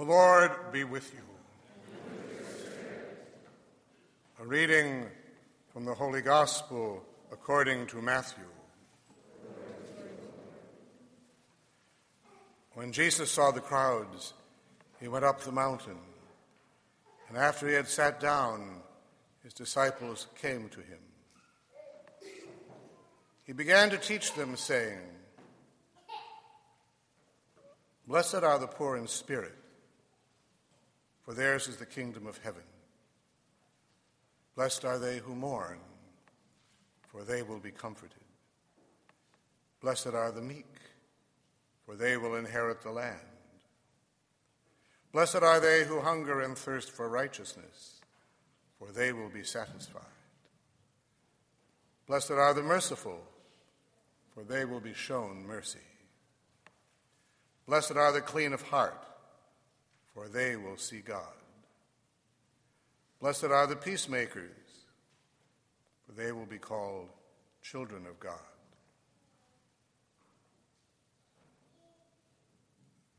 The Lord be with you. A reading from the Holy Gospel according to Matthew. When Jesus saw the crowds, he went up the mountain, and after he had sat down, his disciples came to him. He began to teach them, saying, Blessed are the poor in spirit, for theirs is the kingdom of heaven. Blessed are they who mourn, for they will be comforted. Blessed are the meek, for they will inherit the land. Blessed are they who hunger and thirst for righteousness, for they will be satisfied. Blessed are the merciful, for they will be shown mercy. Blessed are the clean of heart, for they will see God. Blessed are the peacemakers, for they will be called children of God.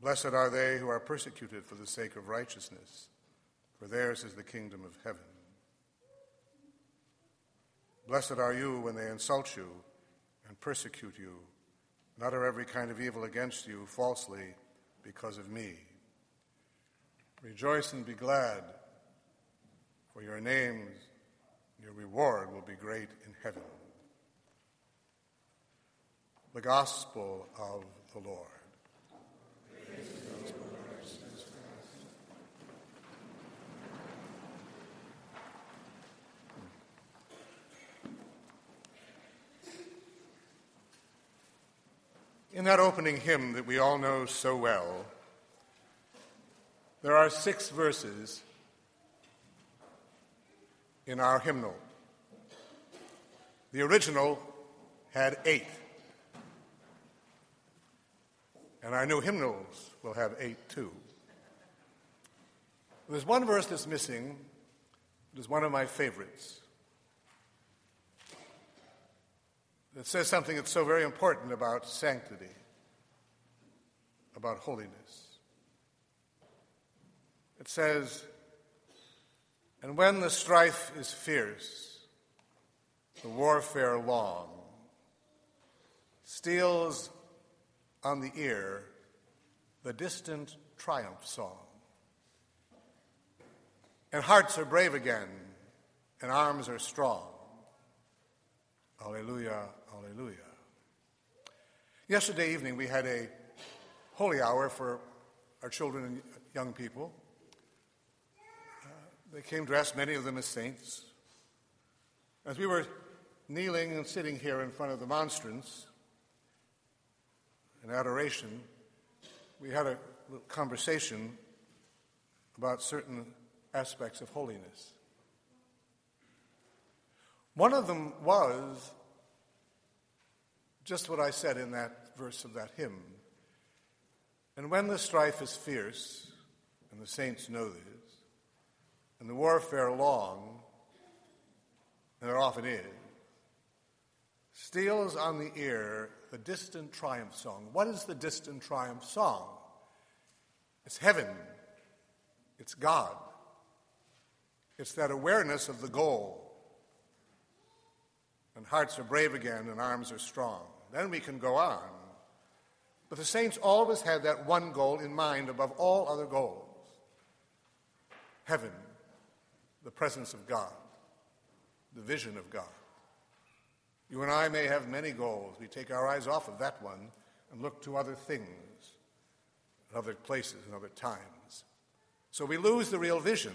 Blessed are they who are persecuted for the sake of righteousness, for theirs is the kingdom of heaven. Blessed are you when they insult you and persecute you and utter every kind of evil against you falsely because of me. Rejoice and be glad, for your names, your reward will be great in heaven. The Gospel of the Lord. In that opening hymn that we all know so well, there are six verses in our hymnal. The original had eight. And our new hymnals will have eight too. There's one verse that's missing. It is one of my favorites. It says something that's so very important about sanctity, about holiness. It says, And when the strife is fierce, the warfare long, steals on the ear the distant triumph song. And hearts are brave again, and arms are strong. Alleluia, alleluia. Yesterday evening, we had a holy hour for our children and young people. They came dressed, many of them as saints. As we were kneeling and sitting here in front of the monstrance in adoration, we had a conversation about certain aspects of holiness. One of them was just what I said in that verse of that hymn. And when the strife is fierce, and the saints know this, and the warfare long, and it often is, steals on the ear the distant triumph song. What is the distant triumph song? It's heaven, it's God, it's that awareness of the goal and hearts are brave again and arms are strong. Then we can go on. But the saints always had that one goal in mind above all other goals heaven, presence of God, the vision of God. You and I may have many goals. We take our eyes off of that one and look to other things, other places, and other times. So we lose the real vision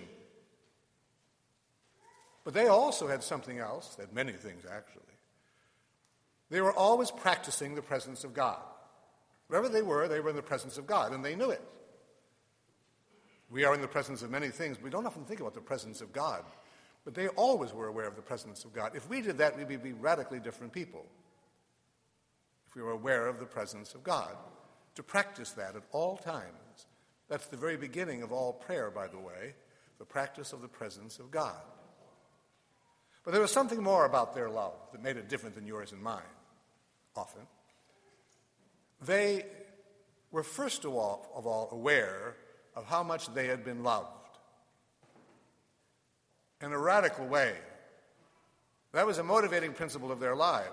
but they also had something else, they had many things actually. They were always practicing the presence of God. Wherever they were, they were in the presence of God, and they knew it. We are in the presence of many things. We don't often think about the presence of God, but they always were aware of the presence of God. If we did that, we'd be radically different people. If we were aware of the presence of God, to practice that at all times. That's the very beginning of all prayer, by the way, the practice of the presence of God. But there was something more about their love that made it different than yours and mine, often. They were first of all, of all aware of how much they had been loved. In a radical way. That was a motivating principle of their lives.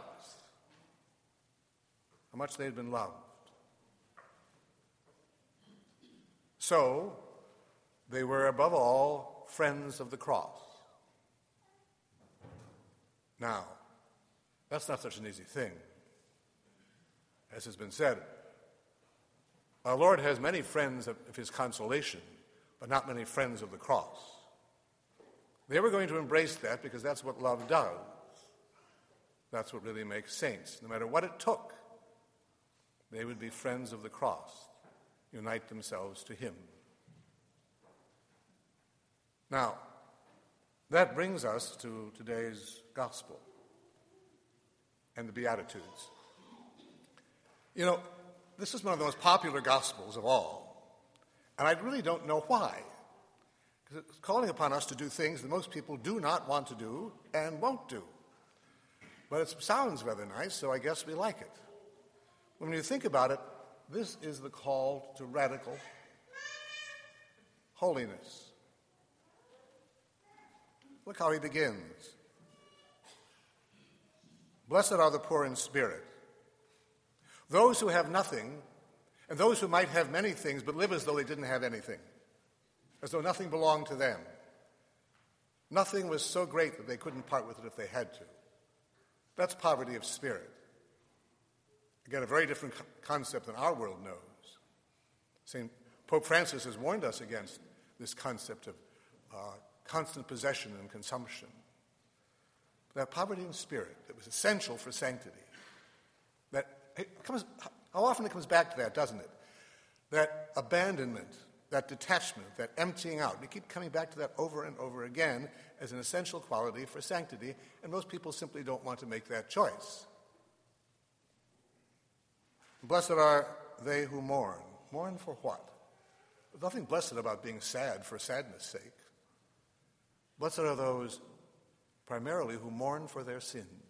How much they had been loved. So, they were above all friends of the cross. Now, that's not such an easy thing. As has been said, our Lord has many friends of, his consolation, but not many friends of the cross. They were going to embrace that because that's what love does. That's what really makes saints. No matter what it took, they would be friends of the cross, unite themselves to Him. Now, that brings us to today's gospel and the Beatitudes. You know, this is one of the most popular gospels of all, and I really don't know why. Because it's calling upon us to do things that most people do not want to do and won't do. But it sounds rather nice, so I guess we like it. When you think about it, this is the call to radical holiness. Look how he begins. Blessed are the poor in spirit. Those who have nothing, and those who might have many things but live as though they didn't have anything, as though nothing belonged to them. Nothing was so great that they couldn't part with it if they had to. That's poverty of spirit. Again, a very different concept than our world knows. St. Pope Francis has warned us against this concept of uh, constant possession and consumption. That poverty in spirit that was essential for sanctity. That comes, how often it comes back to that, doesn't it? That abandonment, that detachment, that emptying out. We keep coming back to that over and over again as an essential quality for sanctity, and most people simply don't want to make that choice. Blessed are they who mourn. Mourn for what? Nothing blessed about being sad for sadness' sake. Blessed are those primarily who mourn for their sins.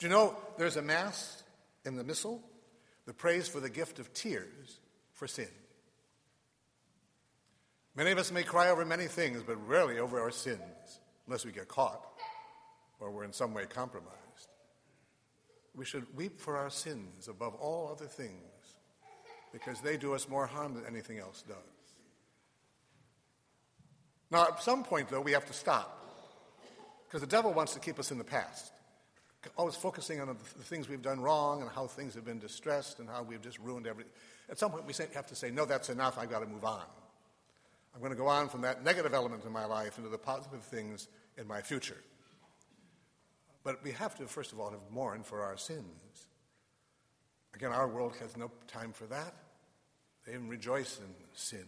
Do you know there's a Mass in the Missal that prays for the gift of tears for sin? Many of us may cry over many things, but rarely over our sins, unless we get caught or we're in some way compromised. We should weep for our sins above all other things because they do us more harm than anything else does. Now, at some point, though, we have to stop because the devil wants to keep us in the past, always focusing on the things we've done wrong and how things have been distressed and how we've just ruined everything. At some point, we have to say, no, that's enough, I've got to move on. I'm going to go on from that negative element in my life into the positive things in my future. But we have to, first of all, have mourn for our sins. Again, our world has no time for that. They even rejoice in sin.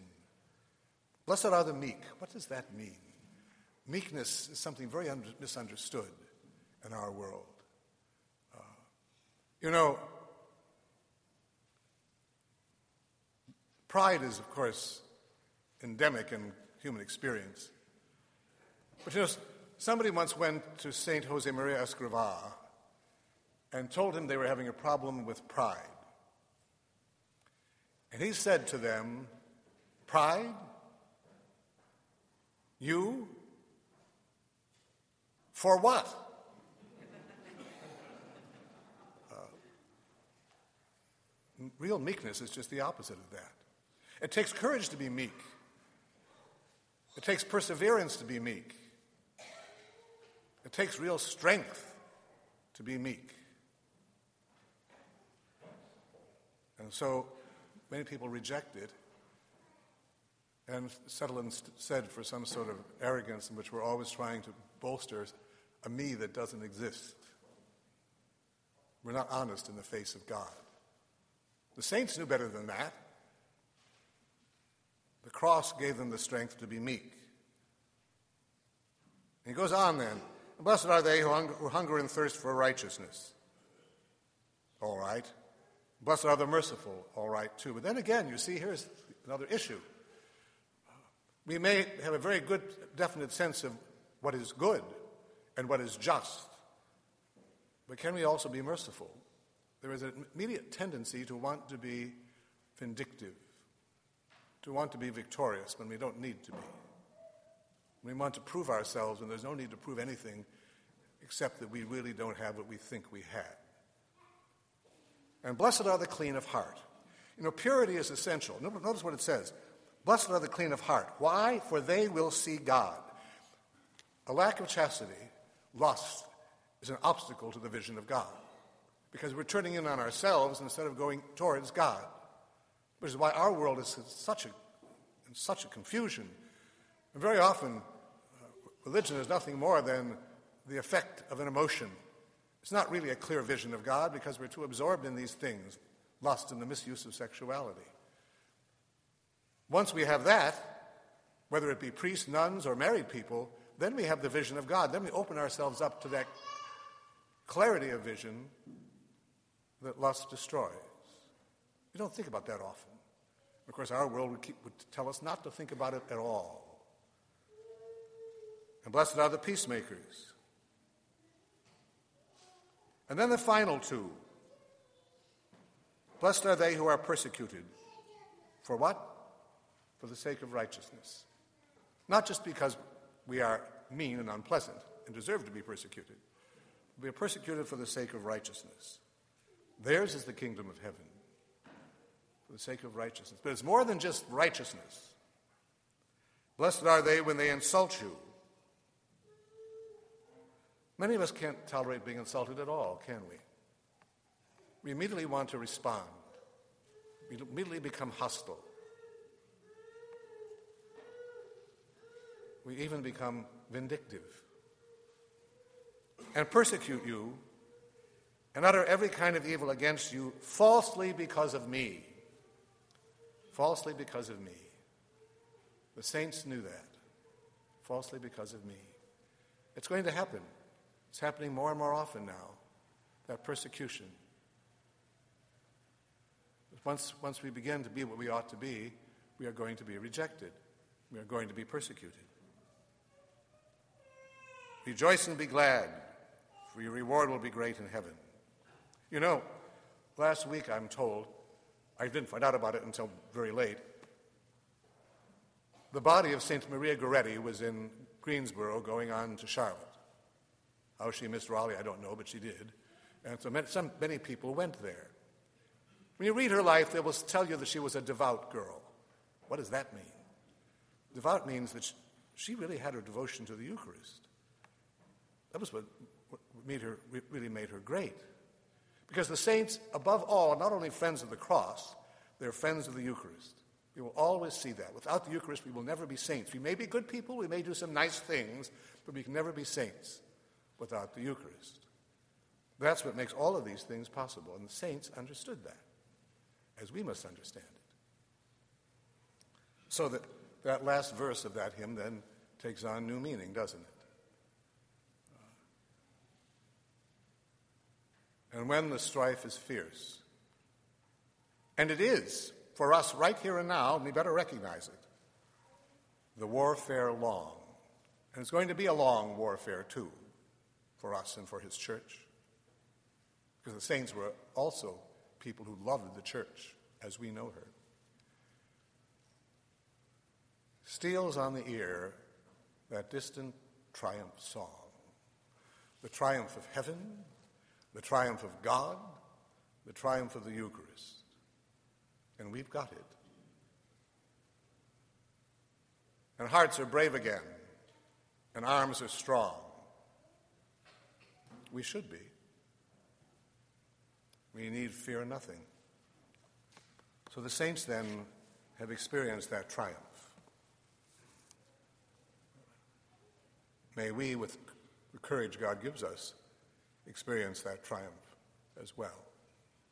Blessed are the meek. What does that mean? Meekness is something very under- misunderstood in our world. You know, pride is, of course, endemic in human experience. But you know, somebody once went to St. Jose Maria Escrivá and told him they were having a problem with pride. And he said to them, Pride? You? For what? Real meekness is just the opposite of that. It takes courage to be meek. It takes perseverance to be meek. It takes real strength to be meek. And so many people reject it and settle instead for some sort of arrogance in which we're always trying to bolster a me that doesn't exist. We're not honest in the face of God. The saints knew better than that. The cross gave them the strength to be meek. And he goes on then Blessed are they who hunger, who hunger and thirst for righteousness. All right. Blessed are the merciful. All right, too. But then again, you see, here's another issue. We may have a very good, definite sense of what is good and what is just. But can we also be merciful? There is an immediate tendency to want to be vindictive to want to be victorious when we don't need to be. We want to prove ourselves, and there's no need to prove anything except that we really don't have what we think we had. And blessed are the clean of heart. You know, purity is essential. Notice what it says Blessed are the clean of heart. Why? For they will see God. A lack of chastity, lust, is an obstacle to the vision of God because we're turning in on ourselves instead of going towards God, which is why our world is such a, in such a confusion. And very often, uh, religion is nothing more than the effect of an emotion. It's not really a clear vision of God because we're too absorbed in these things lust and the misuse of sexuality. Once we have that, whether it be priests, nuns, or married people, then we have the vision of God. Then we open ourselves up to that clarity of vision that lust destroys. We don't think about that often. Of course, our world would, keep, would tell us not to think about it at all. And blessed are the peacemakers. And then the final two. Blessed are they who are persecuted. For what? For the sake of righteousness. Not just because we are mean and unpleasant and deserve to be persecuted. We are persecuted for the sake of righteousness. Theirs is the kingdom of heaven for the sake of righteousness. But it's more than just righteousness. Blessed are they when they insult you. Many of us can't tolerate being insulted at all, can we? We immediately want to respond. We immediately become hostile. We even become vindictive and persecute you and utter every kind of evil against you falsely because of me. Falsely because of me. The saints knew that. Falsely because of me. It's going to happen. It's happening more and more often now, that persecution. Once, once we begin to be what we ought to be, we are going to be rejected. We are going to be persecuted. Rejoice and be glad, for your reward will be great in heaven. You know, last week I'm told, I didn't find out about it until very late, the body of St. Maria Goretti was in Greensboro going on to Charlotte. How she missed Raleigh, I don't know, but she did. And so many, some, many people went there. When you read her life, they will tell you that she was a devout girl. What does that mean? Devout means that she really had her devotion to the Eucharist. That was what made her, really made her great. Because the saints, above all, are not only friends of the cross, they're friends of the Eucharist. We will always see that. Without the Eucharist, we will never be saints. We may be good people, we may do some nice things, but we can never be saints without the Eucharist. That's what makes all of these things possible, and the saints understood that, as we must understand it. So that that last verse of that hymn then takes on new meaning, doesn't it? And when the strife is fierce. And it is, for us right here and now, and we better recognize it, the warfare long. And it's going to be a long warfare, too, for us and for his church. Because the saints were also people who loved the church as we know her. Steals on the ear that distant triumph song, the triumph of heaven the triumph of God, the triumph of the Eucharist. And we've got it. And hearts are brave again, and arms are strong. We should be. We need fear nothing. So the saints then have experienced that triumph. May we, with the courage God gives us, experience that triumph as well.